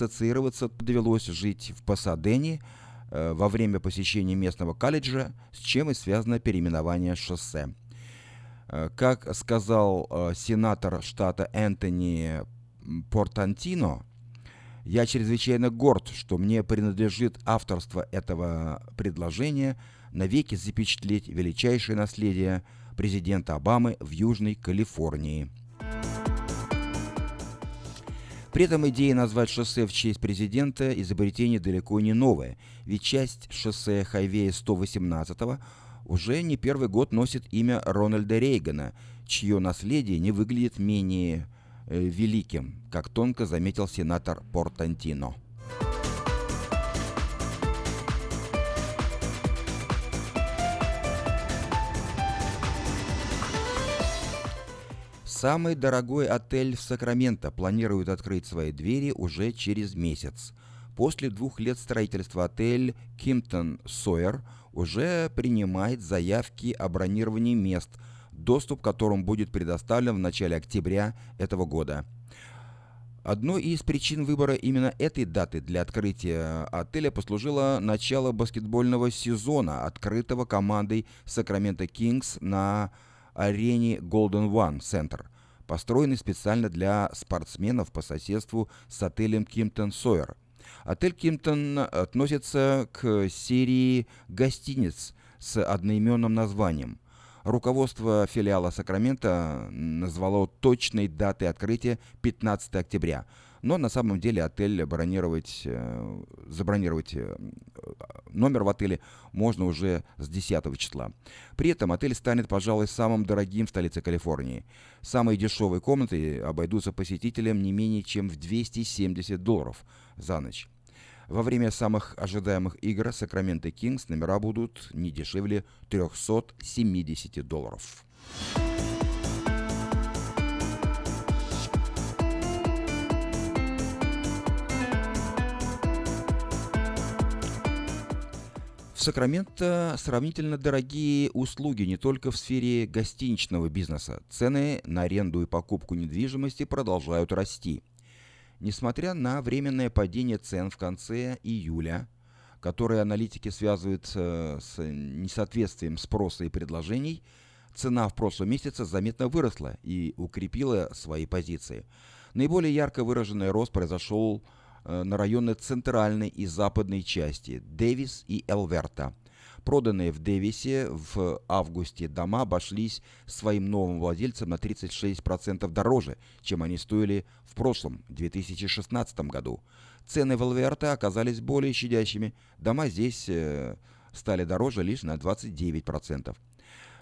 ассоциироваться довелось жить в Пасадене э, во время посещения местного колледжа, с чем и связано переименование шоссе. Э, как сказал э, сенатор штата Энтони Портантино, я чрезвычайно горд, что мне принадлежит авторство этого предложения навеки запечатлеть величайшее наследие президента Обамы в Южной Калифорнии. При этом идея назвать шоссе в честь президента изобретение далеко не новое, ведь часть шоссе Хайвея 118 уже не первый год носит имя Рональда Рейгана, чье наследие не выглядит менее э, великим, как тонко заметил сенатор Портантино. Самый дорогой отель в Сакраменто планирует открыть свои двери уже через месяц. После двух лет строительства отель Кимптон Сойер уже принимает заявки о бронировании мест, доступ к которым будет предоставлен в начале октября этого года. Одной из причин выбора именно этой даты для открытия отеля послужило начало баскетбольного сезона, открытого командой Сакраменто Кингс на арене Golden One Center, построенный специально для спортсменов по соседству с отелем Кимптон Сойер. Отель Кимптон относится к серии гостиниц с одноименным названием. Руководство филиала Сакрамента назвало точной датой открытия 15 октября – но на самом деле отель бронировать, э, забронировать э, номер в отеле можно уже с 10 числа. При этом отель станет, пожалуй, самым дорогим в столице Калифорнии. Самые дешевые комнаты обойдутся посетителям не менее чем в 270 долларов за ночь. Во время самых ожидаемых игр Сакраменто Кингс номера будут не дешевле 370 долларов. В Сакраменто сравнительно дорогие услуги не только в сфере гостиничного бизнеса. Цены на аренду и покупку недвижимости продолжают расти. Несмотря на временное падение цен в конце июля, которое аналитики связывают э, с несоответствием спроса и предложений, цена в прошлом месяце заметно выросла и укрепила свои позиции. Наиболее ярко выраженный рост произошел Э, на районы центральной и западной части Дэвис и Элверта. Проданные в Дэвисе в августе дома обошлись своим новым владельцам на 36% дороже, чем они стоили в прошлом, 2016 году. Цены в Элверта оказались более щадящими. Дома здесь э, стали дороже лишь на 29%.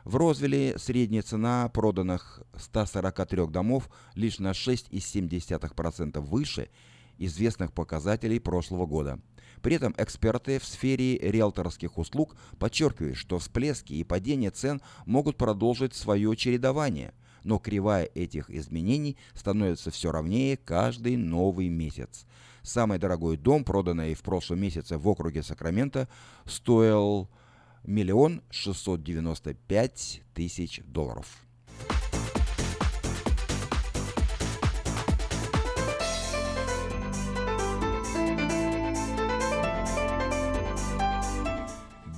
В Розвилле средняя цена проданных 143 домов лишь на 6,7% выше – известных показателей прошлого года. При этом эксперты в сфере риэлторских услуг подчеркивают, что всплески и падение цен могут продолжить свое чередование, но кривая этих изменений становится все ровнее каждый новый месяц. Самый дорогой дом, проданный в прошлом месяце в округе Сакраменто, стоил миллион шестьсот девяносто пять тысяч долларов.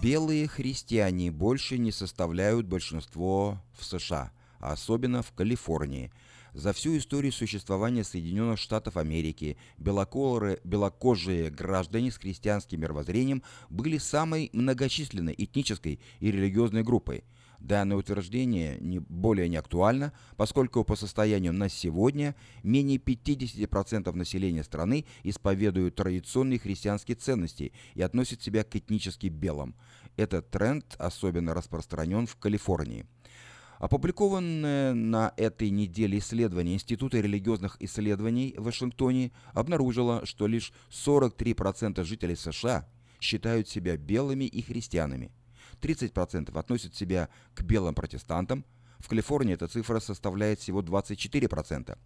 Белые христиане больше не составляют большинство в США, а особенно в Калифорнии. За всю историю существования Соединенных Штатов Америки белоколоры, белокожие граждане с христианским мировоззрением были самой многочисленной этнической и религиозной группой – Данное утверждение не более не актуально, поскольку по состоянию на сегодня менее 50% населения страны исповедуют традиционные христианские ценности и относят себя к этнически белым. Этот тренд особенно распространен в Калифорнии. Опубликованное на этой неделе исследование Института религиозных исследований в Вашингтоне обнаружило, что лишь 43% жителей США считают себя белыми и христианами. 30% относят себя к белым протестантам, в Калифорнии эта цифра составляет всего 24%.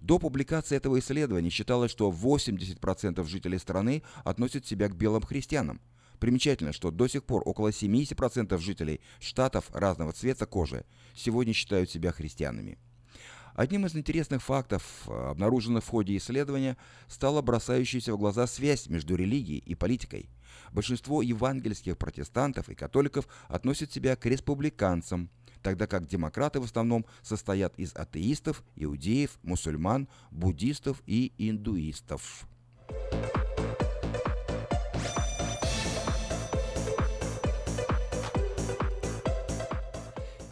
До публикации этого исследования считалось, что 80% жителей страны относят себя к белым христианам. Примечательно, что до сих пор около 70% жителей штатов разного цвета кожи сегодня считают себя христианами. Одним из интересных фактов, обнаруженных в ходе исследования, стала бросающаяся в глаза связь между религией и политикой. Большинство евангельских протестантов и католиков относят себя к республиканцам, тогда как демократы в основном состоят из атеистов, иудеев, мусульман, буддистов и индуистов.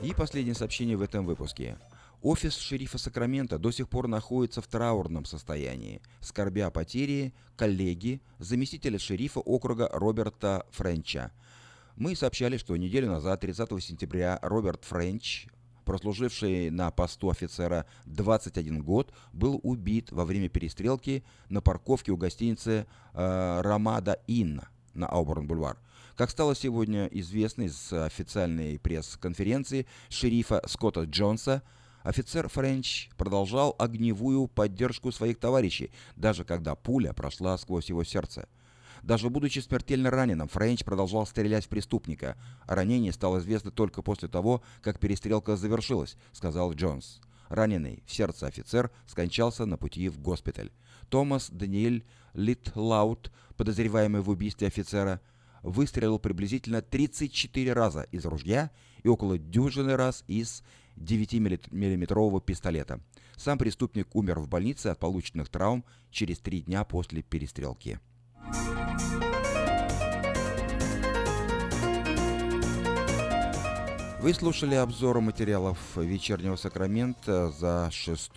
И последнее сообщение в этом выпуске. Офис шерифа Сакрамента до сих пор находится в траурном состоянии, скорбя о потере коллеги, заместителя шерифа округа Роберта Френча. Мы сообщали, что неделю назад, 30 сентября, Роберт Френч, прослуживший на посту офицера 21 год, был убит во время перестрелки на парковке у гостиницы э, «Рамада Инн» на Ауборн-бульвар. Как стало сегодня известно из официальной пресс-конференции шерифа Скотта Джонса, Офицер Френч продолжал огневую поддержку своих товарищей, даже когда пуля прошла сквозь его сердце. Даже будучи смертельно раненым, Френч продолжал стрелять в преступника. Ранение стало известно только после того, как перестрелка завершилась, сказал Джонс. Раненый в сердце офицер скончался на пути в госпиталь. Томас Даниэль Литлаут, подозреваемый в убийстве офицера, выстрелил приблизительно 34 раза из ружья и около дюжины раз из 9-миллиметрового пистолета. Сам преступник умер в больнице от полученных травм через три дня после перестрелки. Вы слушали обзор материалов «Вечернего Сакрамента» за 6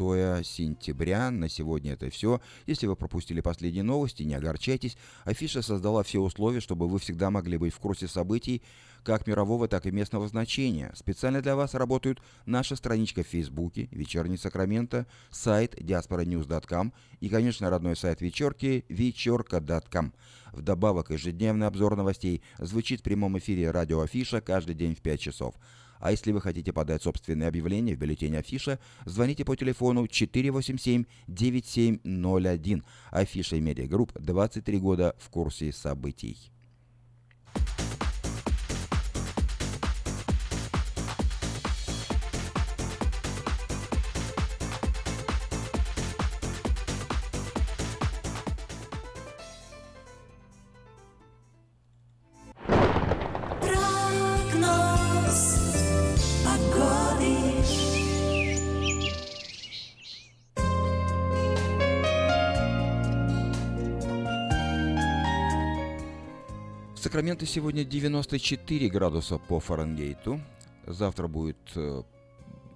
сентября. На сегодня это все. Если вы пропустили последние новости, не огорчайтесь. Афиша создала все условия, чтобы вы всегда могли быть в курсе событий как мирового, так и местного значения. Специально для вас работают наша страничка в Фейсбуке «Вечерний Сакраменто», сайт diasporanews.com и, конечно, родной сайт вечерки вечерка.com. Вдобавок, ежедневный обзор новостей звучит в прямом эфире радио Афиша каждый день в 5 часов. А если вы хотите подать собственное объявление в бюллетене Афиша, звоните по телефону 487-9701. Афиша и Медиагрупп 23 года в курсе событий. Сакраменто сегодня 94 градуса по Фаренгейту. Завтра будет э,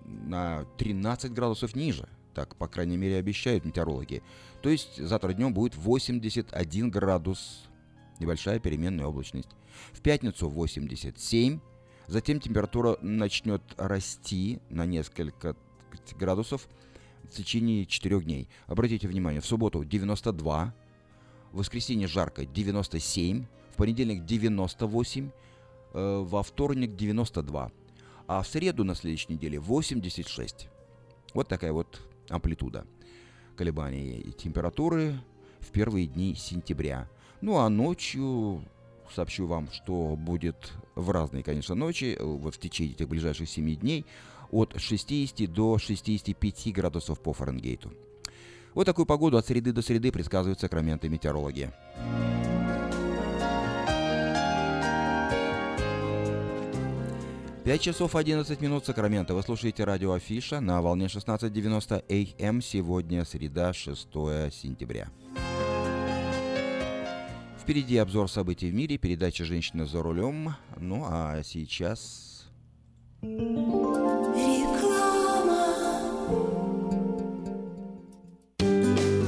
на 13 градусов ниже. Так, по крайней мере, обещают метеорологи. То есть завтра днем будет 81 градус. Небольшая переменная облачность. В пятницу 87. Затем температура начнет расти на несколько градусов в течение 4 дней. Обратите внимание, в субботу 92, в воскресенье жарко 97, понедельник 98, э, во вторник 92, а в среду на следующей неделе 86. Вот такая вот амплитуда колебаний температуры в первые дни сентября. Ну а ночью сообщу вам, что будет в разные, конечно, ночи, э, вот в течение этих ближайших 7 дней, от 60 до 65 градусов по Фаренгейту. Вот такую погоду от среды до среды предсказывают сакраменты метеорологи. 5 часов 11 минут Сакраменто. Вы слушаете радио Афиша на волне 16.90 АМ. Сегодня среда, 6 сентября. Впереди обзор событий в мире, передача «Женщина за рулем». Ну а сейчас...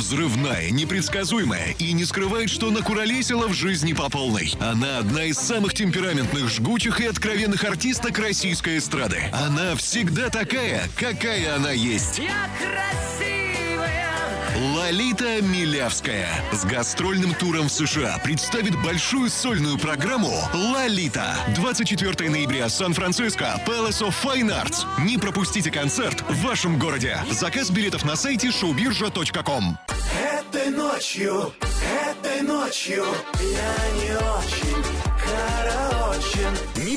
Взрывная, непредсказуемая и не скрывает, что накуролесила в жизни по полной. Она одна из самых темпераментных, жгучих и откровенных артисток российской эстрады. Она всегда такая, какая она есть. Я красивая! Лолита Милявская с гастрольным туром в США представит большую сольную программу «Лолита». 24 ноября, Сан-Франциско, Palace of Fine Arts. Не пропустите концерт в вашем городе. Заказ билетов на сайте showbirja.com. Этой ночью, этой ночью я не очень караочен. Не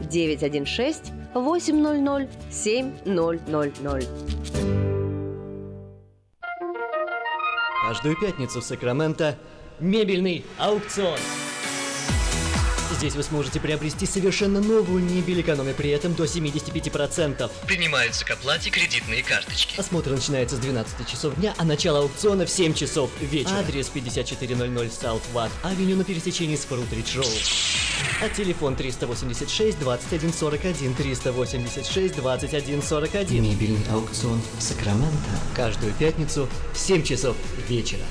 916 800 7000. Каждую пятницу в Сакраменто мебельный аукцион. Здесь вы сможете приобрести совершенно новую мебель, экономя при этом до 75%. Принимаются к оплате кредитные карточки. Осмотр начинается с 12 часов дня, а начало аукциона в 7 часов вечера. Адрес 5400 South Watt Авеню на пересечении с Фрутридж Роуд. А телефон 386 2141 386 2141. Мебельный аукцион Сакраменто. Каждую пятницу в 7 часов вечера.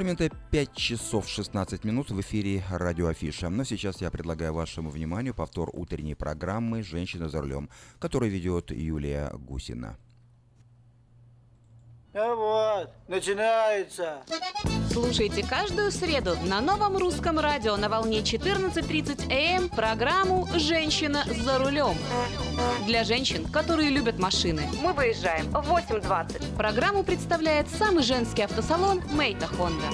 Сакраменто 5 часов 16 минут в эфире радио Афиша. Но сейчас я предлагаю вашему вниманию повтор утренней программы «Женщина за рулем», которую ведет Юлия Гусина. Ну вот, начинается. Слушайте каждую среду на новом русском радио на волне 14.30 АМ программу «Женщина за рулем». Для женщин, которые любят машины. Мы выезжаем в 8.20. Программу представляет самый женский автосалон «Мейта Хонда».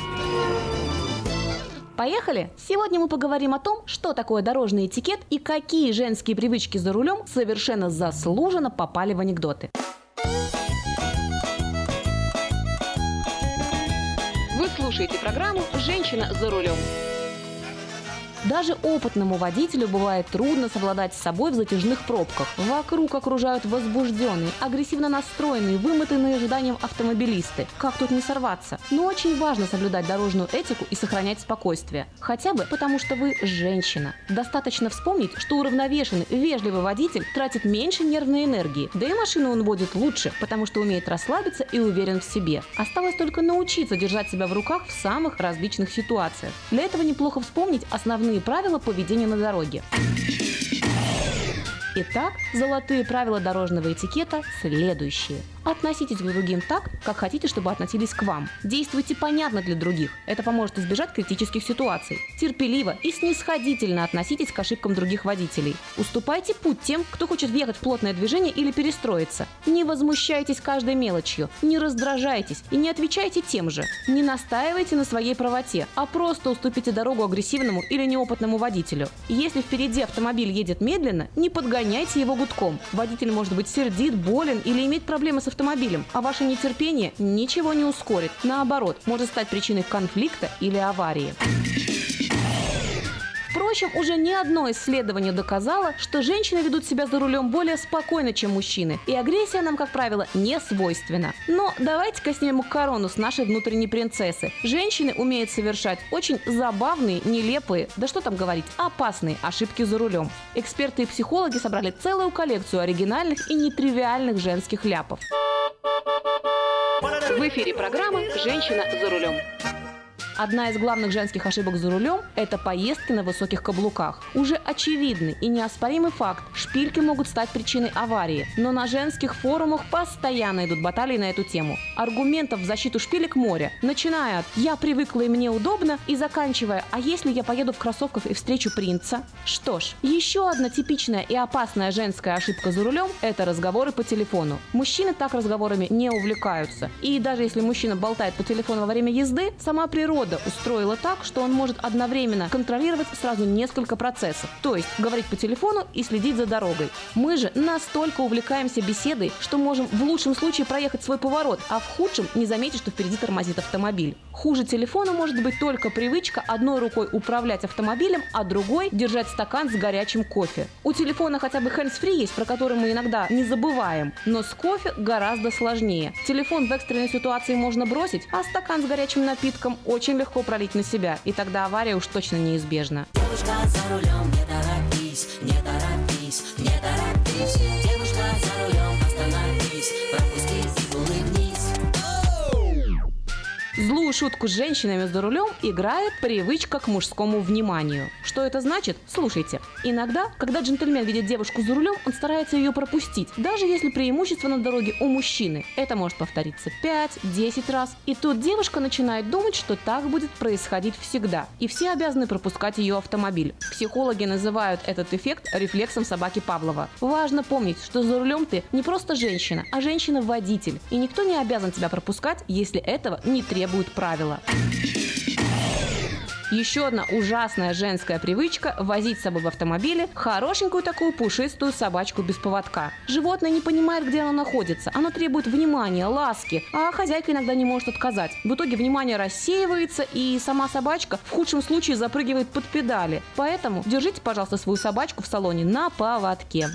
Поехали! Сегодня мы поговорим о том, что такое дорожный этикет и какие женские привычки за рулем совершенно заслуженно попали в анекдоты. Слушаете программу «Женщина за рулем». Даже опытному водителю бывает трудно совладать с собой в затяжных пробках. Вокруг окружают возбужденные, агрессивно настроенные, вымотанные ожиданием автомобилисты. Как тут не сорваться? Но очень важно соблюдать дорожную этику и сохранять спокойствие. Хотя бы потому, что вы женщина. Достаточно вспомнить, что уравновешенный, вежливый водитель тратит меньше нервной энергии. Да и машину он водит лучше, потому что умеет расслабиться и уверен в себе. Осталось только научиться держать себя в руках в самых различных ситуациях. Для этого неплохо вспомнить основные правила поведения на дороге. Итак, золотые правила дорожного этикета следующие. Относитесь к другим так, как хотите, чтобы относились к вам. Действуйте понятно для других. Это поможет избежать критических ситуаций. Терпеливо и снисходительно относитесь к ошибкам других водителей. Уступайте путь тем, кто хочет въехать в плотное движение или перестроиться. Не возмущайтесь каждой мелочью, не раздражайтесь и не отвечайте тем же. Не настаивайте на своей правоте, а просто уступите дорогу агрессивному или неопытному водителю. Если впереди автомобиль едет медленно, не подгоняйте его гудком. Водитель может быть сердит, болен или иметь проблемы с автомобилем, а ваше нетерпение ничего не ускорит. Наоборот, может стать причиной конфликта или аварии. Впрочем, уже ни одно исследование доказало, что женщины ведут себя за рулем более спокойно, чем мужчины, и агрессия нам, как правило, не свойственна. Но давайте-ка снимем корону с нашей внутренней принцессы. Женщины умеют совершать очень забавные, нелепые, да что там говорить, опасные ошибки за рулем. Эксперты и психологи собрали целую коллекцию оригинальных и нетривиальных женских ляпов. В эфире программа «Женщина за рулем». Одна из главных женских ошибок за рулем – это поездки на высоких каблуках. Уже очевидный и неоспоримый факт – шпильки могут стать причиной аварии, но на женских форумах постоянно идут баталии на эту тему. Аргументов в защиту шпилек море, начиная от «я привыкла и мне удобно» и заканчивая «а если я поеду в кроссовках и встречу принца?» Что ж, еще одна типичная и опасная женская ошибка за рулем – это разговоры по телефону. Мужчины так разговорами не увлекаются. И даже если мужчина болтает по телефону во время езды, сама природа устроила так, что он может одновременно контролировать сразу несколько процессов. То есть говорить по телефону и следить за дорогой. Мы же настолько увлекаемся беседой, что можем в лучшем случае проехать свой поворот, а в худшем не заметить, что впереди тормозит автомобиль. Хуже телефона может быть только привычка одной рукой управлять автомобилем, а другой держать стакан с горячим кофе. У телефона хотя бы hands-free есть, про который мы иногда не забываем, но с кофе гораздо сложнее. Телефон в экстренной ситуации можно бросить, а стакан с горячим напитком очень легко пролить на себя, и тогда авария уж точно неизбежна. Девушка за рулем, не торопись, не торопись, не торопись. Злую шутку с женщинами за рулем играет привычка к мужскому вниманию. Что это значит? Слушайте. Иногда, когда джентльмен видит девушку за рулем, он старается ее пропустить, даже если преимущество на дороге у мужчины. Это может повториться 5-10 раз. И тут девушка начинает думать, что так будет происходить всегда. И все обязаны пропускать ее автомобиль. Психологи называют этот эффект рефлексом собаки Павлова. Важно помнить, что за рулем ты не просто женщина, а женщина-водитель. И никто не обязан тебя пропускать, если этого не требует правила. Еще одна ужасная женская привычка – возить с собой в автомобиле хорошенькую такую пушистую собачку без поводка. Животное не понимает, где оно находится. Оно требует внимания, ласки, а хозяйка иногда не может отказать. В итоге внимание рассеивается, и сама собачка в худшем случае запрыгивает под педали. Поэтому держите, пожалуйста, свою собачку в салоне на поводке.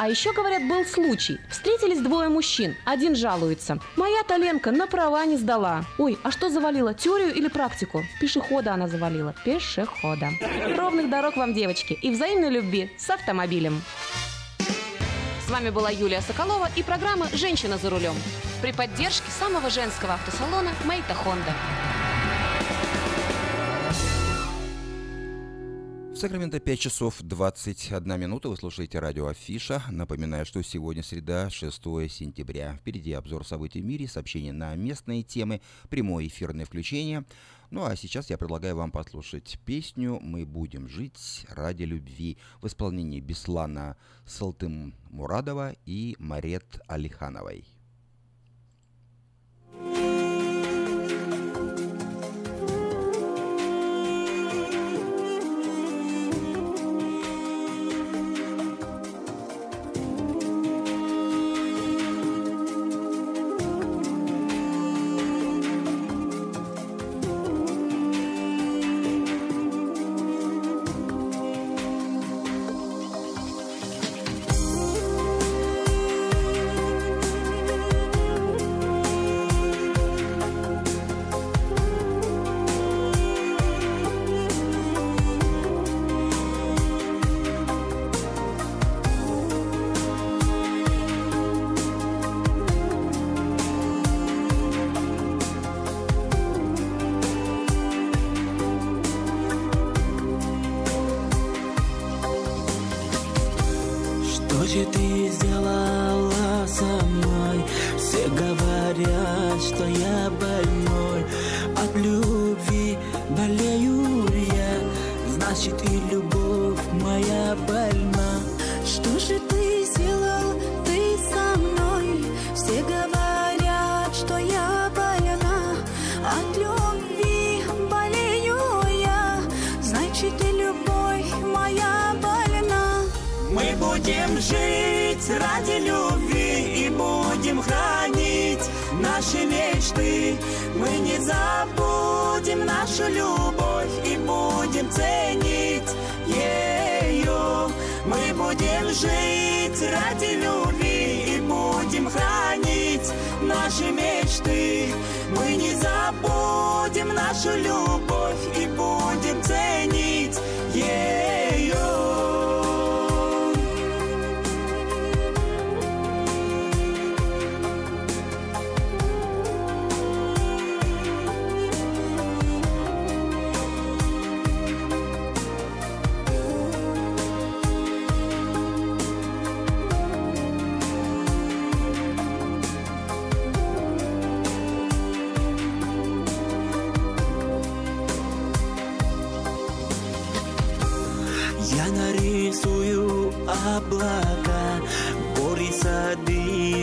А еще, говорят, был случай. Встретились двое мужчин. Один жалуется. Моя Толенка на права не сдала. Ой, а что завалила, теорию или практику? Пешехода она завалила. Пешехода. Ровных дорог вам, девочки, и взаимной любви с автомобилем. С вами была Юлия Соколова и программа «Женщина за рулем» при поддержке самого женского автосалона «Мейта Хонда». Сакраменто 5 часов 21 минута. Вы слушаете радио Афиша. Напоминаю, что сегодня среда, 6 сентября. Впереди обзор событий в мире, сообщения на местные темы, прямое эфирное включение. Ну а сейчас я предлагаю вам послушать песню «Мы будем жить ради любви» в исполнении Беслана Салтым Мурадова и Марет Алихановой.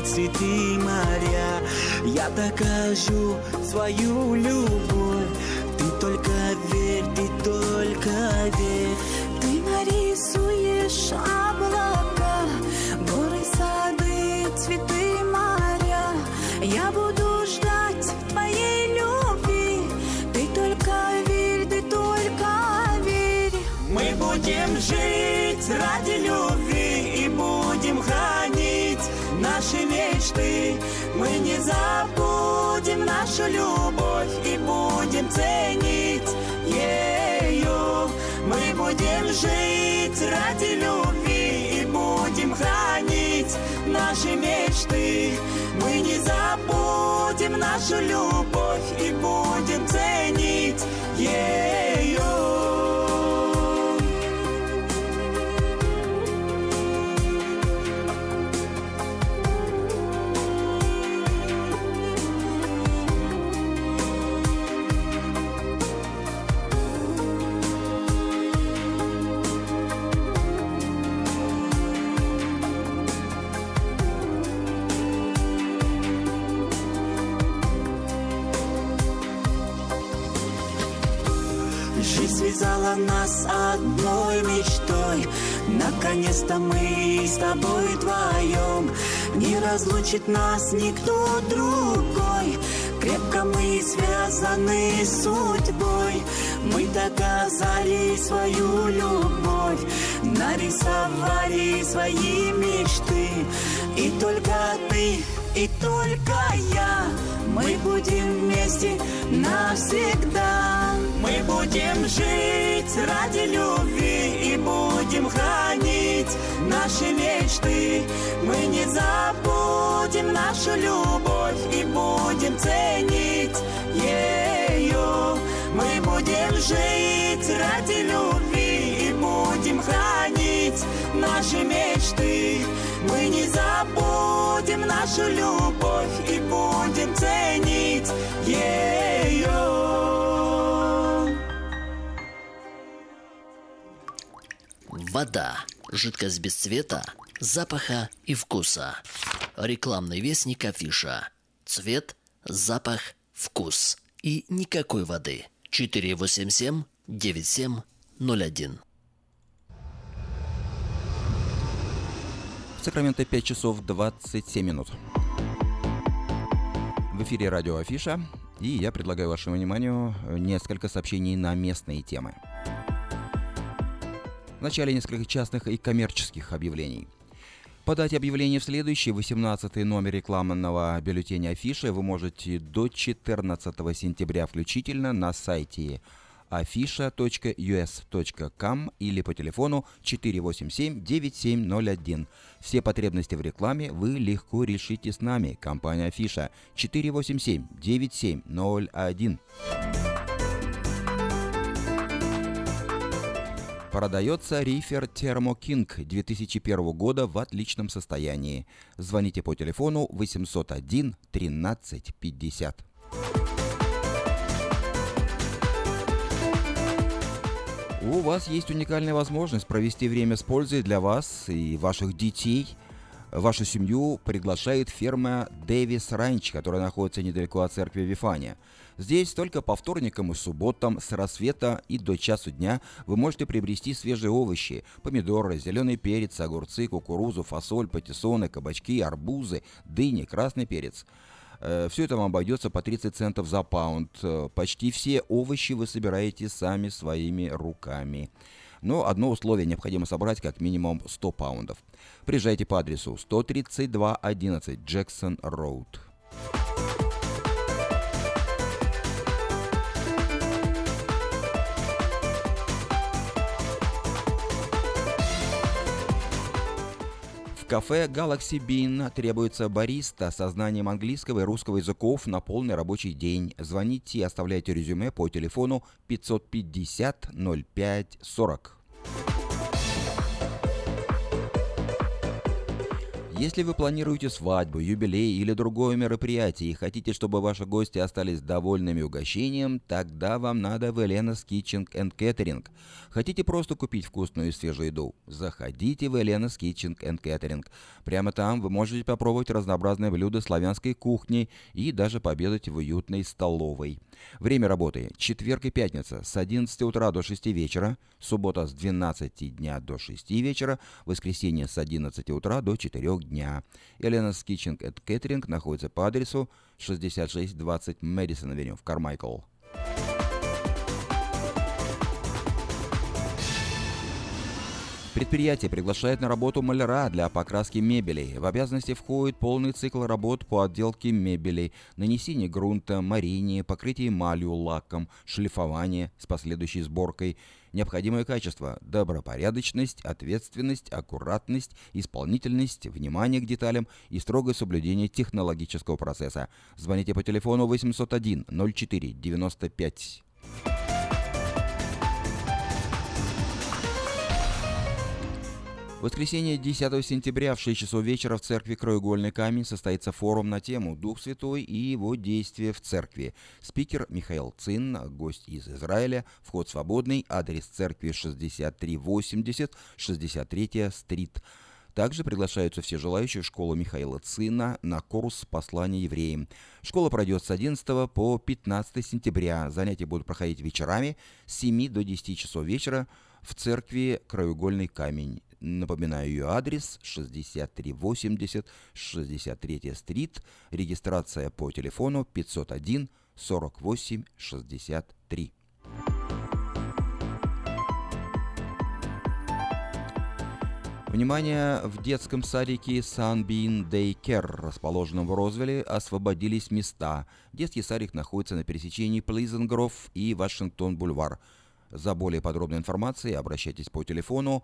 Цветы, моря. Я докажу свою любовь. Ты только верь, ты только верь. Ты нарисуешь облака, нашу любовь и будем ценить ее. Наконец-то мы с тобой вдвоем. Не разлучит нас никто другой. Крепко мы связаны судьбой. Мы доказали свою любовь. Нарисовали свои мечты. И только ты, и только я. Мы будем вместе навсегда. Мы будем жить ради любви И будем хранить наши мечты. Мы не забудем нашу любовь И будем ценить ее Мы будем жить ради любви И будем хранить наши мечты. Мы не забудем нашу любовь И будем ценить ее Вода. Жидкость без цвета, запаха и вкуса. Рекламный вестник афиша. Цвет, запах, вкус. И никакой воды. 487-9701. В Сакраменто 5 часов 27 минут. В эфире радио Афиша, и я предлагаю вашему вниманию несколько сообщений на местные темы. Вначале несколько частных и коммерческих объявлений. Подать объявление в следующий 18 номер рекламного бюллетеня Афиши вы можете до 14 сентября включительно на сайте afisha.us.com или по телефону 487-9701. Все потребности в рекламе вы легко решите с нами. Компания Афиша 487-9701. Продается рифер Thermo King 2001 года в отличном состоянии. Звоните по телефону 801 13 50. У вас есть уникальная возможность провести время с пользой для вас и ваших детей. Вашу семью приглашает ферма Дэвис Ранч, которая находится недалеко от церкви Вифания. Здесь только по вторникам и субботам с рассвета и до часу дня вы можете приобрести свежие овощи, помидоры, зеленый перец, огурцы, кукурузу, фасоль, патиссоны, кабачки, арбузы, дыни, красный перец – Э, Все это вам обойдется по 30 центов за паунд. Э, почти все овощи вы собираете сами своими руками. Но одно условие необходимо собрать как минимум 100 паундов. Приезжайте по адресу 13211 Джексон Роуд. Кафе Galaxy Bean требуется бариста со знанием английского и русского языков на полный рабочий день. Звоните и оставляйте резюме по телефону 550 05 40. Если вы планируете свадьбу, юбилей или другое мероприятие и хотите, чтобы ваши гости остались довольными угощением, тогда вам надо в Elena's Kitchen and Catering. Хотите просто купить вкусную и свежую еду? Заходите в Elena's Kitchen and Catering. Прямо там вы можете попробовать разнообразные блюда славянской кухни и даже пообедать в уютной столовой. Время работы – четверг и пятница с 11 утра до 6 вечера, суббота с 12 дня до 6 вечера, воскресенье с 11 утра до 4 дня. Elena's Kitchen and Catering находится по адресу 6620 Мэдисон Авеню в Кармайкл. Предприятие приглашает на работу маляра для покраски мебели. В обязанности входит полный цикл работ по отделке мебели, нанесение грунта, марение, покрытие эмалью, лаком, шлифование с последующей сборкой. Необходимое качество – добропорядочность, ответственность, аккуратность, исполнительность, внимание к деталям и строгое соблюдение технологического процесса. Звоните по телефону 801 04 95. В воскресенье 10 сентября в 6 часов вечера в церкви Краеугольный камень состоится форум на тему «Дух Святой и его действия в церкви». Спикер Михаил Цин, гость из Израиля, вход свободный, адрес церкви 6380, 63 стрит. Также приглашаются все желающие в школу Михаила Цина на курс послания евреям. Школа пройдет с 11 по 15 сентября. Занятия будут проходить вечерами с 7 до 10 часов вечера в церкви Краеугольный камень. Напоминаю ее адрес 6380 63 стрит. Регистрация по телефону 501 48 63. Внимание! В детском садике Sunbeam Daycare, расположенном в Розвилле, освободились места. Детский садик находится на пересечении Grove и Вашингтон-Бульвар. За более подробной информацией обращайтесь по телефону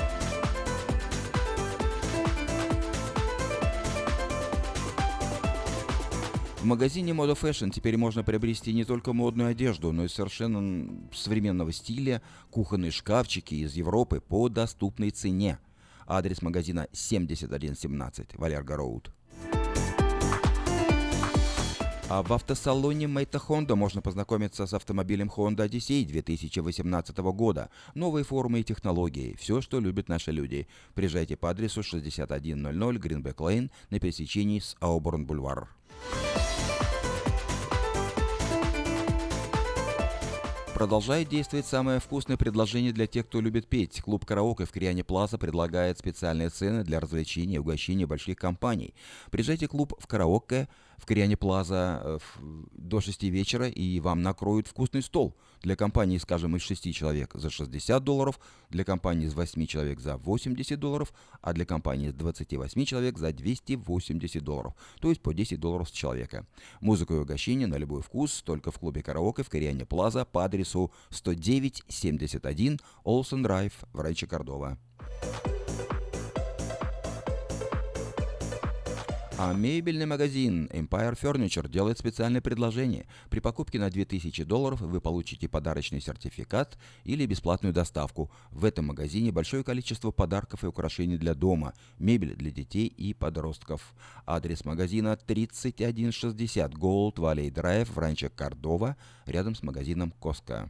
В магазине Moda Fashion теперь можно приобрести не только модную одежду, но и совершенно современного стиля, кухонные шкафчики из Европы по доступной цене. Адрес магазина 7117 Валерго Роуд. А в автосалоне Мэйта Honda можно познакомиться с автомобилем Honda Odyssey 2018 года. Новые формы и технологии. Все, что любят наши люди. Приезжайте по адресу 6100 Greenback Lane на пересечении с Ауборн Бульвар. Продолжает действовать самое вкусное предложение для тех, кто любит петь. Клуб «Караоке» в Криане Плаза предлагает специальные цены для развлечения и угощения больших компаний. Приезжайте в клуб в «Караоке» в Кориане Плаза э, до 6 вечера, и вам накроют вкусный стол. Для компании, скажем, из 6 человек за 60 долларов, для компании из 8 человек за 80 долларов, а для компании из 28 человек за 280 долларов, то есть по 10 долларов с человека. Музыка и угощение на любой вкус только в клубе караоке в Кориане Плаза по адресу 10971 Олсен Драйв в Райче Кордова. А мебельный магазин Empire Furniture делает специальное предложение. При покупке на 2000 долларов вы получите подарочный сертификат или бесплатную доставку. В этом магазине большое количество подарков и украшений для дома, мебель для детей и подростков. Адрес магазина 3160 Gold Valley Drive в Ранчо Кордова, рядом с магазином Коска.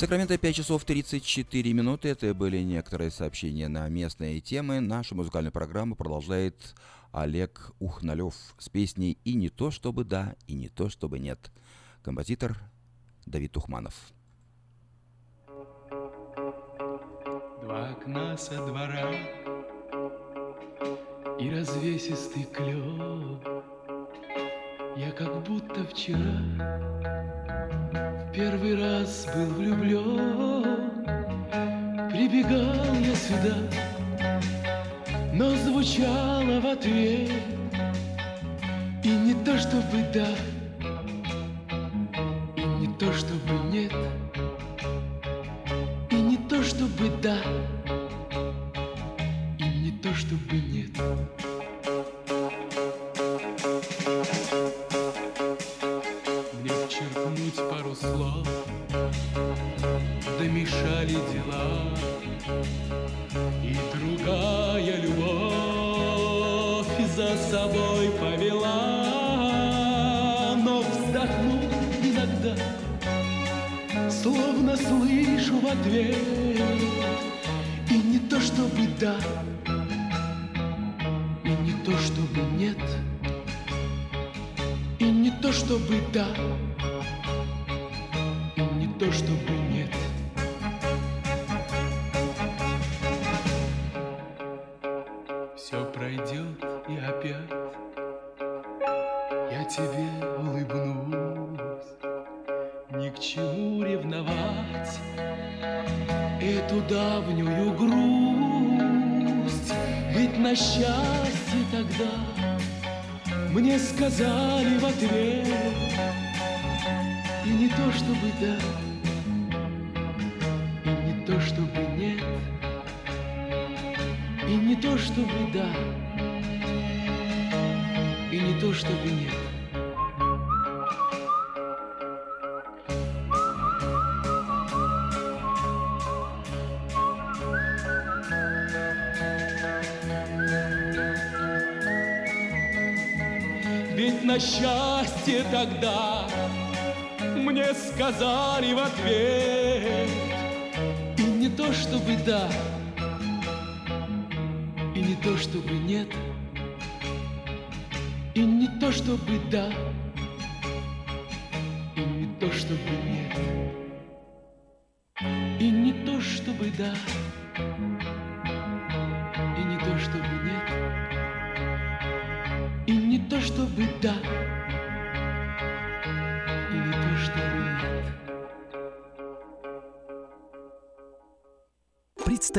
Сакраменто 5 часов 34 минуты. Это были некоторые сообщения на местные темы. Нашу музыкальную программу продолжает Олег Ухналев с песней «И не то чтобы да, и не то чтобы нет». Композитор Давид Тухманов. Два окна со двора и развесистый клёв. Я как будто вчера первый раз был влюблен. Прибегал я сюда, но звучало в ответ И не то чтобы да, и не то чтобы нет И не то чтобы да, слышу в ответ. И не то чтобы да И не то чтобы нет И не то чтобы да И не то чтобы нет Мне Ведь на счастье тогда. Мне сказали в ответ. И не то чтобы да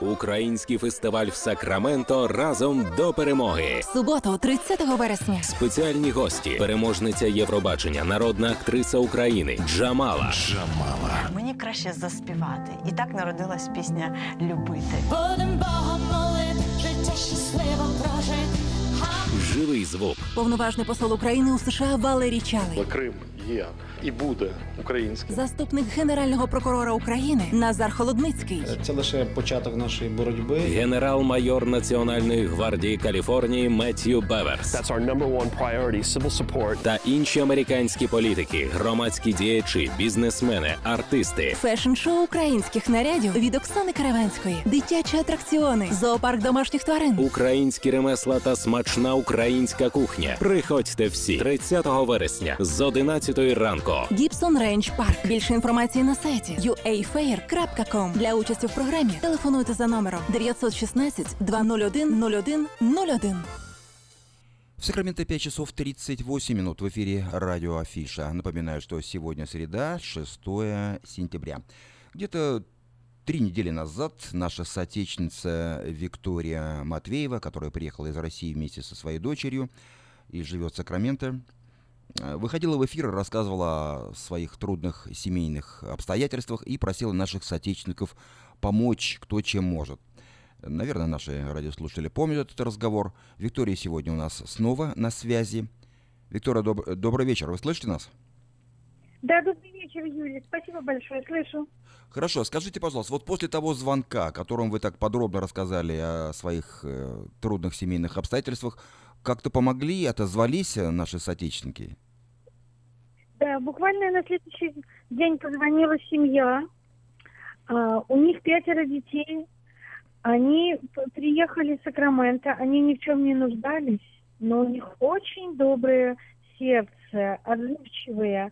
Український фестиваль в Сакраменто разом до перемоги. Суботу, 30 вересня. Спеціальні гості, переможниця Євробачення, народна актриса України Джамала. Джамала. Мені краще заспівати. І так народилась пісня Любити. Будем Богом молити, життя щасливо прожити. Живий звук. Повноважний посол України у США Валерій Чалий. Крим є і буде українським. Заступник генерального прокурора України Назар Холодницький. Це лише початок нашої боротьби. Генерал-майор Національної гвардії Каліфорнії Меттью Беверс. That's our number one priority, civil support. Та інші американські політики, громадські діячі, бізнесмени, артисти. Фешн-шоу українських нарядів від Оксани Каравенської. Дитячі атракціони. Зоопарк домашніх тварин. Українські ремесла та смачна українська кухня. Приходьте всі 30 вересня з 11 ранку. Гібсон Рейндж Парк. Більше інформації на сайті uafair.com. Для участі в програмі телефонуйте за номером 916 201 01 01. В Сакраменто 5 часов 38 минут в эфире радио Афиша. Напоминаю, что сегодня среда, 6 сентября. Где-то три недели назад наша соотечественница Виктория Матвеева, которая приехала из России вместе со своей дочерью и живет в Сакраменто, э, выходила в эфир рассказывала о своих трудных семейных обстоятельствах и просила наших соотечественников помочь кто чем может. Наверное, наши радиослушатели помнят этот разговор. Виктория сегодня у нас снова на связи. Виктория, доб- добрый вечер. Вы слышите нас? Да, добрый вечер, Юлия. Спасибо большое, слышу. Хорошо, скажите, пожалуйста, вот после того звонка, о котором вы так подробно рассказали о своих э, трудных семейных обстоятельствах, как-то помогли, отозвались э, наши соотечественники? Да, буквально на следующий день позвонила семья. А, у них пятеро детей. Они приехали из Сакрамента. Они ни в чем не нуждались, но у них очень доброе сердце, отзывчивые.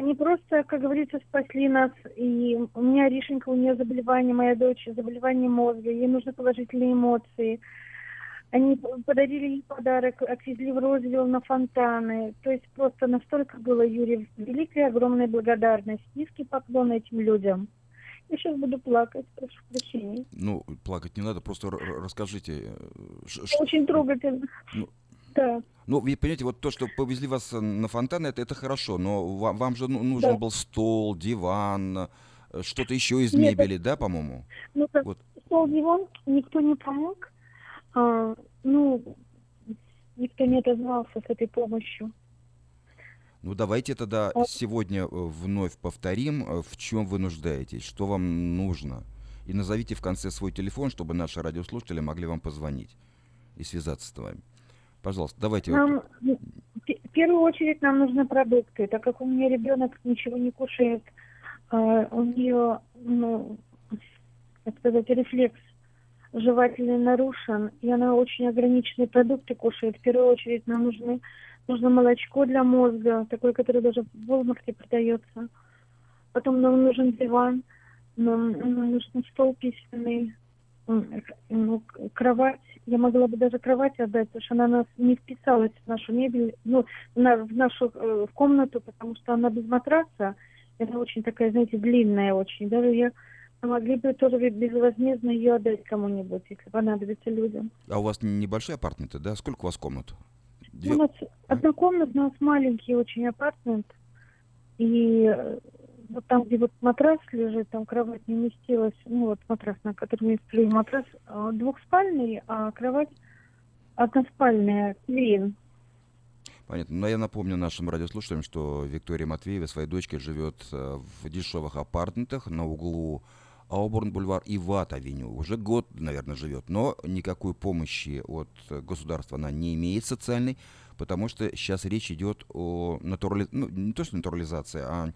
Они просто, как говорится, спасли нас. И у меня Ришенька, у нее заболевание, моя дочь, заболевание мозга. Ей нужны положительные эмоции. Они подарили ей подарок, отвезли в Розвилл на фонтаны. То есть просто настолько было, Юрий, великая, огромная благодарность. Низкий поклон этим людям. Я сейчас буду плакать, прошу прощения. Ну, плакать не надо, просто расскажите. э, Очень трогательно. Ну, Да. Ну, вы понимаете, вот то, что повезли вас э, на фонтаны, это, это хорошо, но вам, вам же ну- нужен Да. был стол, диван, э, что-то еще из Нет, мебели, да, по-моему? Ну, Вот. стол диван, никто не помог. А, ну, никто не отозвался с этой помощью. Ну, давайте тогда А- сегодня э, вновь повторим, в чем вы нуждаетесь, что вам нужно. И назовите в конце свой телефон, чтобы наши радиослушатели могли вам позвонить и связаться с вами. Пожалуйста, давайте. Нам, ну, в первую очередь нам нужны продукты, так как у меня ребенок ничего не кушает, а, у нее, ну, как сказать, рефлекс жевательный нарушен, и она очень ограниченные продукты кушает. В первую очередь нам нужны, нужно молочко для мозга, такое, которое даже в Волмарте продается. Потом нам нужен диван, нам, нам нужен стол письменный, ну, кровать. Я могла бы даже кровать отдать, потому что она нас не вписалась в нашу мебель, ну, на- в нашу э, в комнату, потому что она без матраса. Это очень такая, знаете, длинная очень. Даже я мы могли бы тоже безвозмездно ее отдать кому-нибудь, если понадобится людям. А у вас небольшие апартаменты, да? Сколько у вас комнат? Две- У нас однокомнатный, у нас маленький очень апартмент. И э, вот там, где вот матрас лежит, там кровать не уместилась. Ну вот матрас, на котором я сплю, матрас э, двухспальный, а кровать односпальная, твин. Понятно. Но я напомню нашим радиослушателям, что Виктория Матвеева своей дочкой живет э, в дешевых апартаментах на углу Ауборн-бульвар и Ват-авеню. Уже год, наверное, живет. Но никакой помощи от государства она не имеет социальной, потому что сейчас речь идет о натурали... ну, не то, что натурализации, а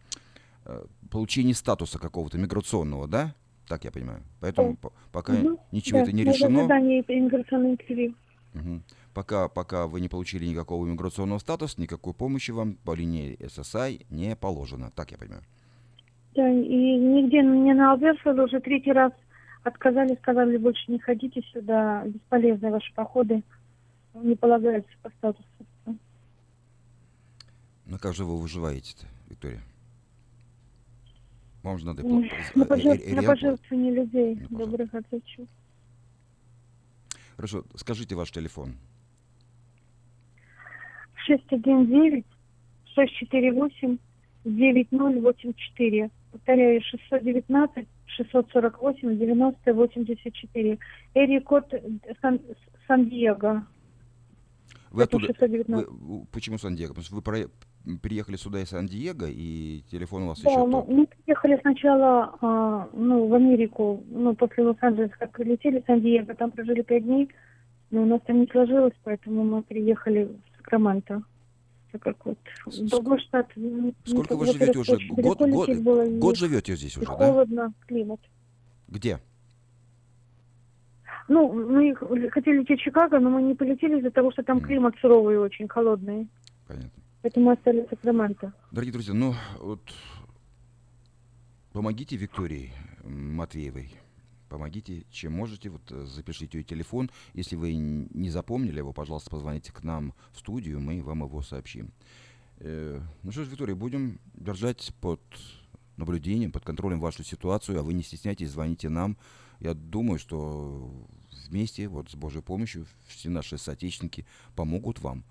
получении статуса какого-то миграционного, да? Так я понимаю. Поэтому Да. по- пока Мгм. ничего Да, это не решено. ожидание иммиграционной интервью. Мгм. Пока, пока вы не получили никакого иммиграционного статуса, никакой помощи вам по линии SSI не положено. Так я понимаю. Да, и нигде мне на Алберфеле уже третий раз отказали, сказали, больше не ходите сюда, бесполезны ваши походы, не полагаются по статусу. Ну как же вы выживаете-то, Виктория? Надо... М, пла- На, э, пожертв- э, на пожертвование людей добрых отзывчивых. Хорошо, скажите ваш телефон. 619 648 9084. Повторяю, 619 648 90 84. Эри код э, Сан- Сан-Диего. Вы оттуда... 619. вы- вы- почему Сан-Диего? Потому что вы про- приехали сюда из Сан-Диего, и телефон у вас Да, еще мы, тот. мы приехали сначала а, ну, в Америку, ну, после Лос-Анджелеса, как прилетели в Сан-Диего, там прожили пять дней, но у нас там не сложилось, поэтому мы приехали в Сакраменто. Так как вот другой штат. Сколько ну, вы живете уже? Год, год, было, год живете здесь уже, да? холодно, климат. Где? Ну, мы хотели лететь в Чикаго, но мы не полетели из-за того, что там климат суровый и очень холодный. Понятно. Поэтому остались Сакраменто. Дорогие друзья, ну вот помогите Виктории Матвеевой. Помогите, чем можете. Вот э, запишите ее телефон. Если вы не запомнили его, пожалуйста, позвоните к нам в студию, мы вам его сообщим. Э, ну что ж, Виктория, будем держать под наблюдением, под контролем вашу ситуацию, а вы не стесняйтесь, звоните нам. Я думаю, что вместе, вот с Божьей помощью, все наши соотечественники помогут вам.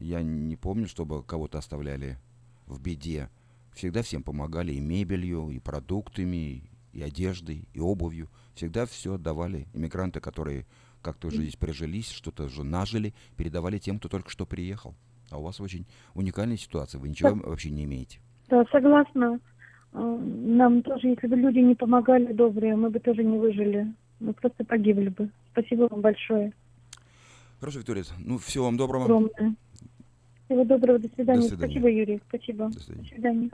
Я не помню, чтобы кого-то оставляли в беде. Всегда всем помогали и мебелью, и продуктами, и одеждой, и обувью. Всегда все давали. Иммигранты, которые как-то уже здесь прижились, что-то уже нажили, передавали тем, кто только что приехал. А у вас очень уникальная ситуация. Вы ничего Да. вообще не имеете. Да, согласна. Э, Нам тоже, если бы люди не помогали добрые, мы бы тоже не выжили. Мы просто погибли бы. Спасибо вам большое. Хорошо, Виктория. Ну, всего вам доброго. Огромное. Всего доброго. До свидания. свидания. Спасибо, Юрий. Спасибо. До свидания.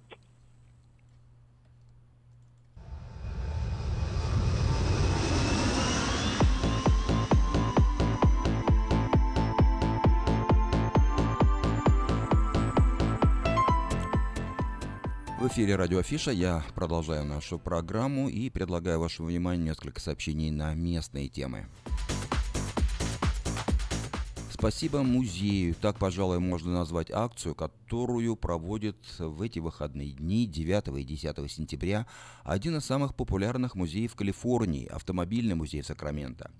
В эфире радио Афиша. Я продолжаю нашу программу и предлагаю вашему вниманию несколько сообщений на местные темы. Спасибо музею. Так, пожалуй, можно назвать акцию, которую проводит в эти выходные дни 9 и 10 сентября один из самых популярных музеев Калифорнии – автомобильный музей в Сакраменто.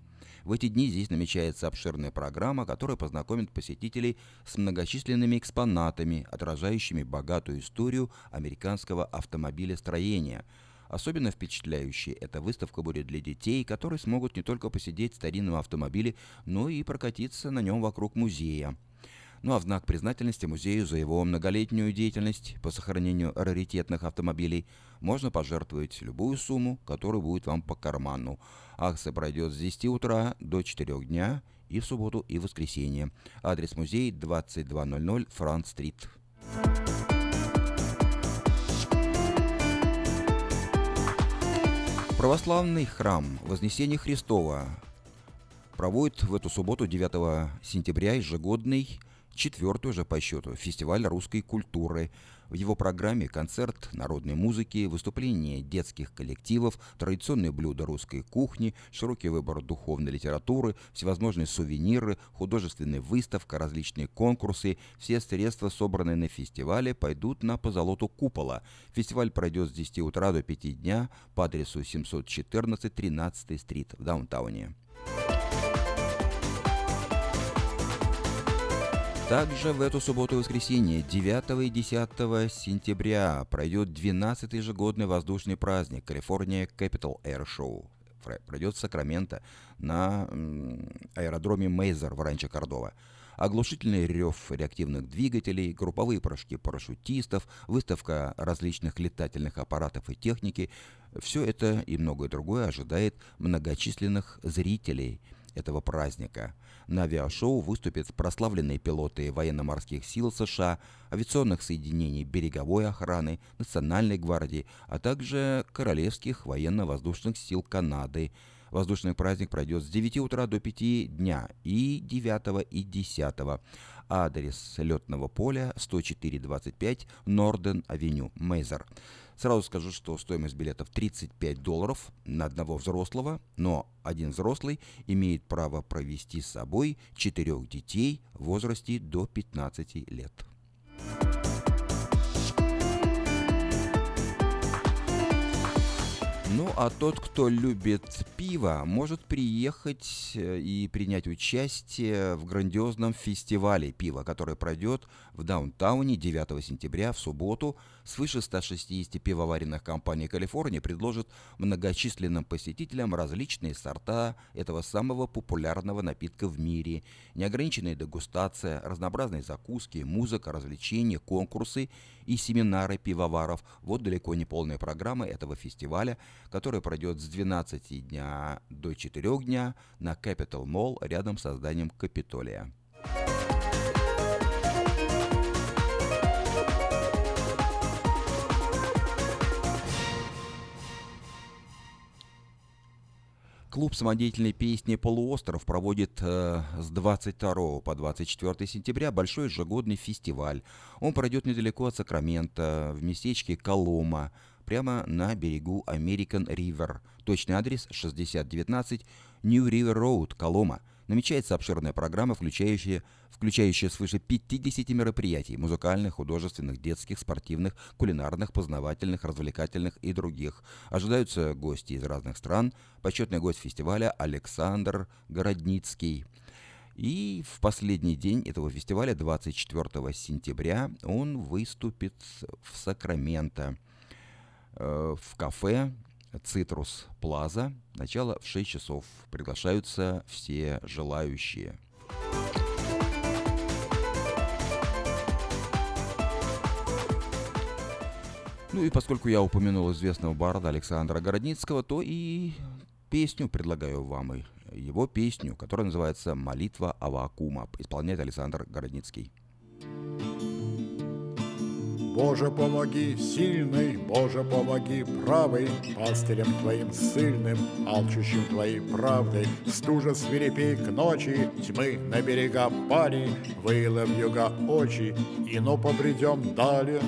В эти дни здесь намечается обширная программа, которая познакомит посетителей с многочисленными экспонатами, отражающими богатую историю американского автомобилестроения. Особенно впечатляющей эта выставка будет для детей, которые смогут не только посидеть в старинном автомобиле, но и прокатиться на нем вокруг музея. Ну а в знак признательности музею за его многолетнюю деятельность по сохранению раритетных автомобилей можно пожертвовать любую сумму, которая будет вам по карману. Акция пройдет с 10 утра до 4 дня и в субботу, и в воскресенье. Адрес музея 2200 Франц-стрит. Православный храм Вознесения Христова проводит в эту субботу 9 сентября ежегодный четвертый уже по счету фестиваль русской культуры. В его программе концерт народной музыки, выступления детских коллективов, традиционные блюда русской кухни, широкий выбор духовной литературы, всевозможные сувениры, художественная выставка, различные конкурсы. Все средства, собранные на фестивале, пойдут на позолоту купола. Фестиваль пройдет с 10 утра до 5 дня по адресу 714 13 стрит в даунтауне. Также в эту субботу и воскресенье, 9 и 10 сентября, пройдет 12-й ежегодный воздушный праздник California Capital Air Show. Пройдет в Сакраменто на аэродроме Мейзер в Ранчо Кордова. Оглушительный рев реактивных двигателей, групповые прыжки парашютистов, выставка различных летательных аппаратов и техники – все это и многое другое ожидает многочисленных зрителей этого праздника. На авиашоу выступят прославленные пилоты военно-морских сил США, авиационных соединений береговой охраны, Национальной гвардии, а также Королевских военно-воздушных сил Канады. Воздушный праздник пройдет с 9 утра до 5 дня и 9 и 10. Адрес летного поля 10425 Норден-авеню, Мейзер. Сразу скажу, что стоимость билетов 35 долларов на одного взрослого, но один взрослый имеет право провести с собой четырех детей в возрасте до 15 лет. Ну, а тот, кто любит пиво, может приехать э, и принять участие в грандиозном фестивале пива, который пройдет в даунтауне 9 сентября в субботу. Свыше 160 пивоваренных компаний Калифорнии предложат многочисленным посетителям различные сорта этого самого популярного напитка в мире. Неограниченная дегустация, разнообразные закуски, музыка, развлечения, конкурсы и семинары пивоваров. Вот далеко не полная программа этого фестиваля, который пройдет с 12 дня до 4 дня на Capital Mall рядом с зданием Капитолия. Клуб самодеятельной песни «Полуостров» проводит э, с 22 по 24 сентября большой ежегодный фестиваль. Он пройдет недалеко от Сакрамента, в местечке Колома, прямо на берегу American River. Точный адрес 6019 New River Road, Колома – намечается обширная программа, включающая, включающая свыше 50 мероприятий – музыкальных, художественных, детских, спортивных, кулинарных, познавательных, развлекательных и других. Ожидаются гости из разных стран. Почетный гость фестиваля Александр Городницкий. И в последний день этого фестиваля, 24 сентября, он выступит в Сакраменто э, в кафе Цитрус Плаза. Начало в 6 часов. Приглашаются все желающие. Ну и поскольку я упомянул известного барда Александра Городницкого, то и песню предлагаю вам, и его песню, которая называется «Молитва Авакума», исполняет Александр Городницкий. Боже, помоги, сильный, Боже, помоги, правый, Пастырем Твоим сильным, алчущим Твоей правдой, Стужа свирепей к ночи, тьмы на берега пали, Выла в юга очи, и но побредем далее.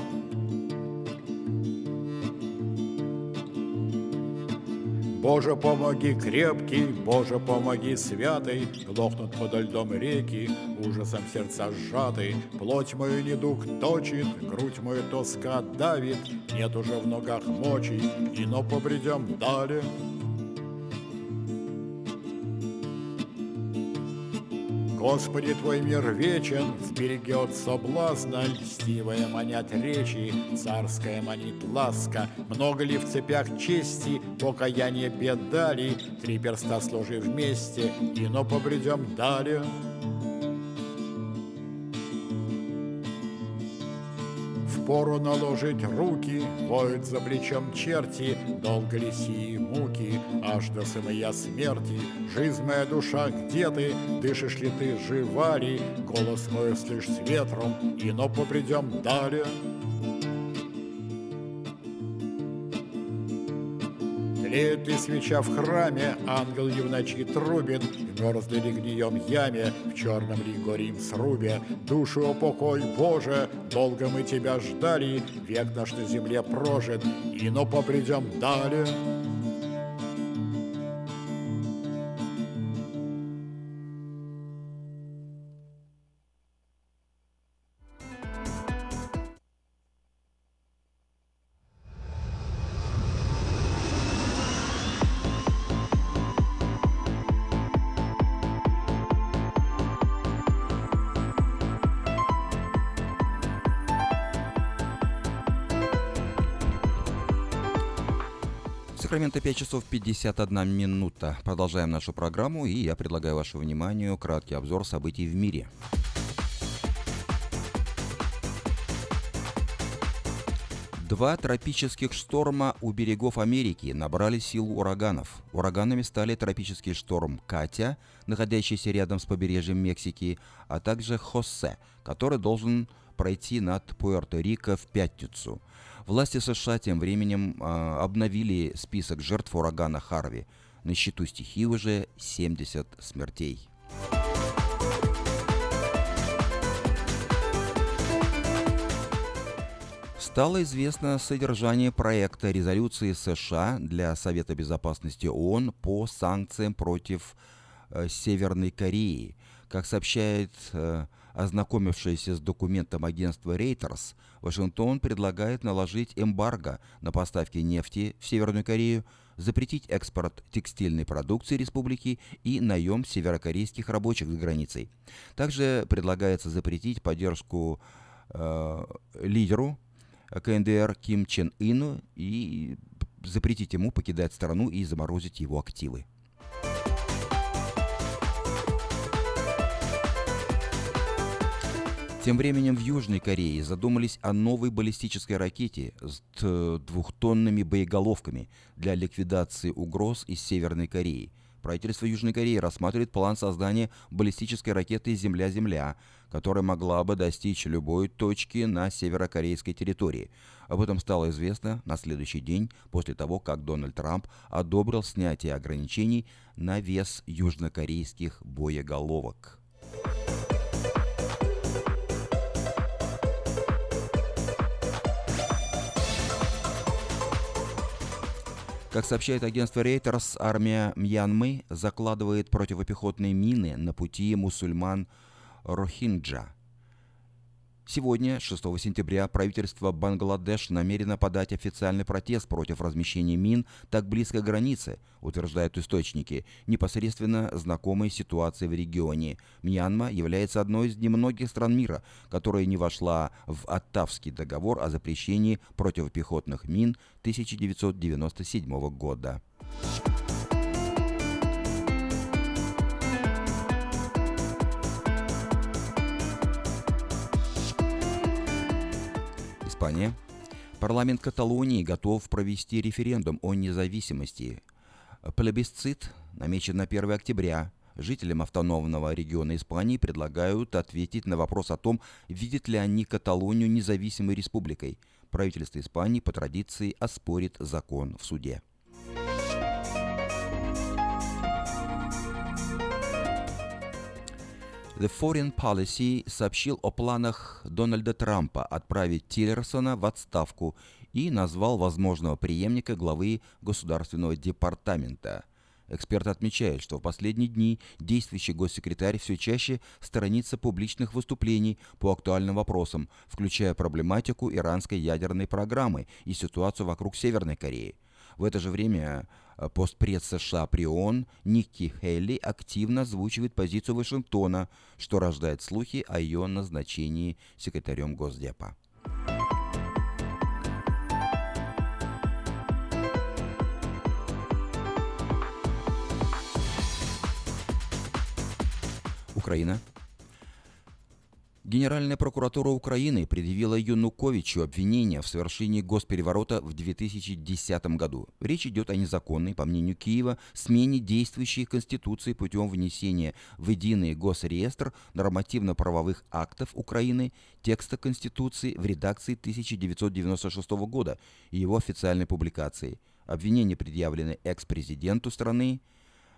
Боже, помоги крепкий, Боже, помоги святый, Глохнут подо льдом реки, ужасом сердца сжатый, Плоть мою недуг точит, грудь мою тоска давит, Нет уже в ногах мочи, и но побредем далее. Господи, Твой мир вечен, сберегет соблазна, Льстивая манят речи, царская манит ласка. Много ли в цепях чести, покаяние бедали, Три перста сложи вместе, и но побредем далее. пору наложить руки, Воют за плечом черти, долго ли сии муки, Аж до самой смерти. Жизнь моя душа, где ты? Дышишь ли ты, жива ли? Голос мой слышь с ветром, и но попридем далее. Тлеет ли свеча в храме, ангел ли в ночи трубит, В мерзлой ли гнием яме, в черном ли горим срубе, Душу упокой, Боже, долго мы тебя ждали, Век наш на земле прожит, и но попридем далее. 5 часов 51 минута. Продолжаем нашу программу, и я предлагаю вашему вниманию краткий обзор событий в мире. Два тропических шторма у берегов Америки набрали силу ураганов. Ураганами стали тропический шторм Катя, находящийся рядом с побережьем Мексики, а также Хосе, который должен пройти над Пуэрто-Рико в пятницу. Власти США тем временем э, обновили список жертв урагана Харви. На счету стихии уже 70 смертей. Стало известно содержание проекта резолюции США для Совета Безопасности ООН по санкциям против э, Северной Кореи. Как сообщает э, Ознакомившись с документом агентства Reuters, Вашингтон предлагает наложить эмбарго на поставки нефти в Северную Корею, запретить экспорт текстильной продукции республики и наем северокорейских рабочих за границей. Также предлагается запретить поддержку э, лидеру КНДР Ким Чен Ыну и запретить ему покидать страну и заморозить его активы. Тем временем в Южной Корее задумались о новой баллистической ракете с двухтонными боеголовками для ликвидации угроз из Северной Кореи. Правительство Южной Кореи рассматривает план создания баллистической ракеты «Земля-Земля», которая могла бы достичь любой точки на северокорейской территории. Об этом стало известно на следующий день после того, как Дональд Трамп одобрил снятие ограничений на вес южнокорейских боеголовок. Как сообщает агентство Reuters, армия Мьянмы закладывает противопехотные мины на пути мусульман Рохинджа. Сегодня, 6 сентября, правительство Бангладеш намерено подать официальный протест против размещения мин так близко к границе, утверждают источники, непосредственно знакомые ситуации в регионе. Мьянма является одной из немногих стран мира, которая не вошла в Оттавский договор о запрещении противопехотных мин 1997 года. Испания. Парламент Каталонии готов провести референдум о независимости. Плебисцит намечен на 1 октября. Жителям автономного региона Испании предлагают ответить на вопрос о том, видят ли они Каталонию независимой республикой. Правительство Испании по традиции оспорит закон в суде. The Foreign Policy сообщил о планах Дональда Трампа отправить Тиллерсона в отставку и назвал возможного преемника главы Государственного департамента. Эксперт отмечает, что в последние дни действующий госсекретарь все чаще сторонится публичных выступлений по актуальным вопросам, включая проблематику иранской ядерной программы и ситуацию вокруг Северной Кореи. В это же время постпред США при ООН Никки Хейли активно озвучивает позицию Вашингтона, что рождает слухи о ее назначении секретарем Госдепа. Украина Генеральная прокуратура Украины предъявила Януковичу обвинение в совершении госпереворота в 2010 году. Речь идет о незаконной, по мнению Киева, смене действующей Конституции путем внесения в единый госреестр нормативно-правовых актов Украины текста Конституции в редакции 1996 года и его официальной публикации. Обвинения предъявлены экс-президенту страны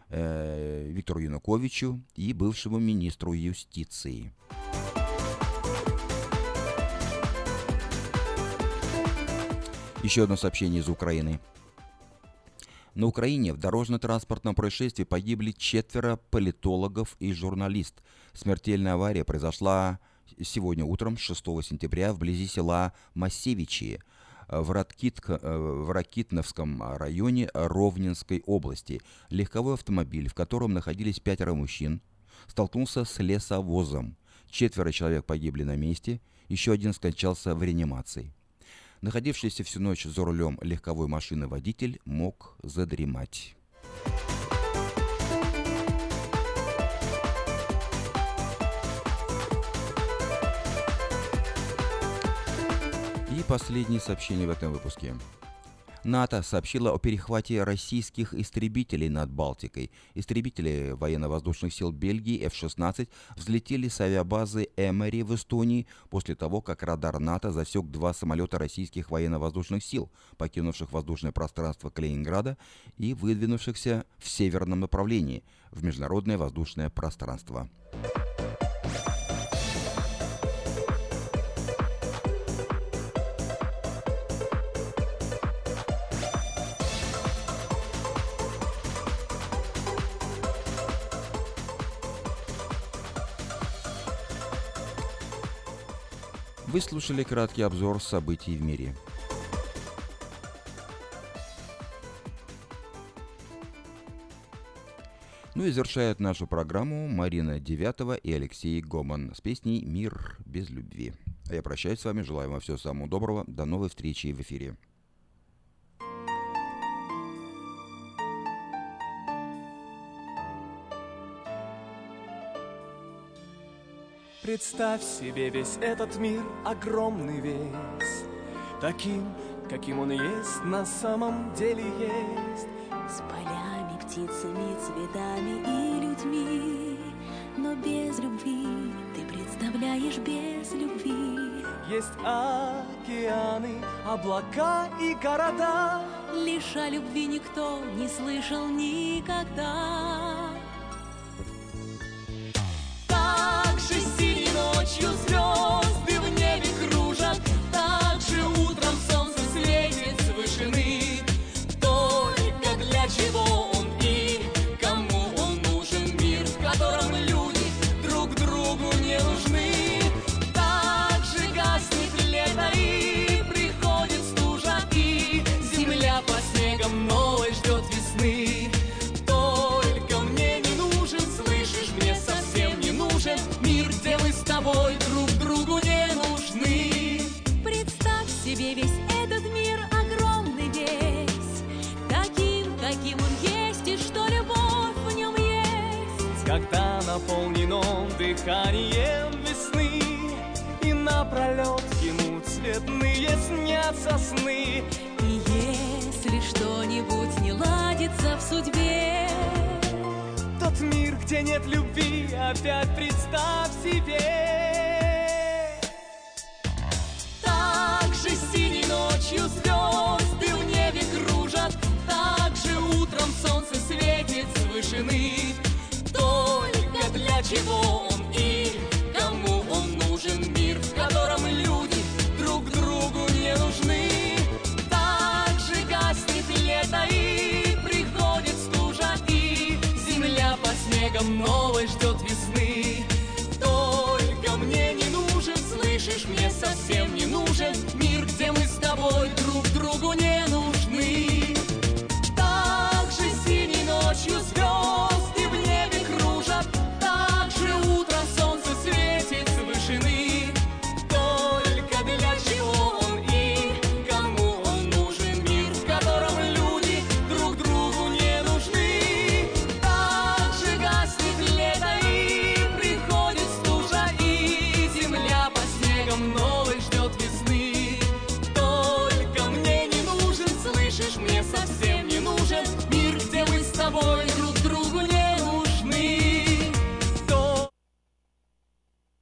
э, Виктору Януковичу и бывшему министру юстиции. Еще одно сообщение из Украины. На Украине в дорожно-транспортном происшествии погибли четверо политологов и журналист. Смертельная авария произошла сегодня утром, 6 сентября, вблизи села Масевичи в, Ракит, в Ракитновском районе Ровненской области. Легковой автомобиль, в котором находились пятеро мужчин, столкнулся с лесовозом. Четверо человек погибли на месте, еще один скончался в реанимации. Находившийся всю ночь за рулем легковой машины водитель мог задремать. И последнее сообщение в этом выпуске. НАТО сообщило о перехвате российских истребителей над Балтикой. Истребители военно-воздушных сил Бельгии F-16 взлетели с авиабазы Эмери в Эстонии после того, как радар НАТО засек два самолета российских военно-воздушных сил, покинувших воздушное пространство Калининграда и выдвинувшихся в северном направлении в международное воздушное пространство. Слушали краткий обзор событий в мире. Ну и завершают нашу программу Марина Девятова и Алексей Гоман с песней «Мир без любви». А я прощаюсь с вами, желаю вам всего самого доброго. До новой встречи в эфире. Представь себе весь этот мир, огромный весь, Таким, каким он есть, на самом деле есть. С полями, птицами, цветами и людьми, Но без любви ты представляешь без любви. Есть океаны, облака и города, Лишь о любви никто не слышал никогда. Он дыханием весны И напролет ему цветные снятся сны. И если что-нибудь не ладится в судьбе, Тот мир, где нет любви, опять представь себе. Так же синей ночью звезды в небе кружат Так же утром солнце светит с вышины. Только для чего по снегам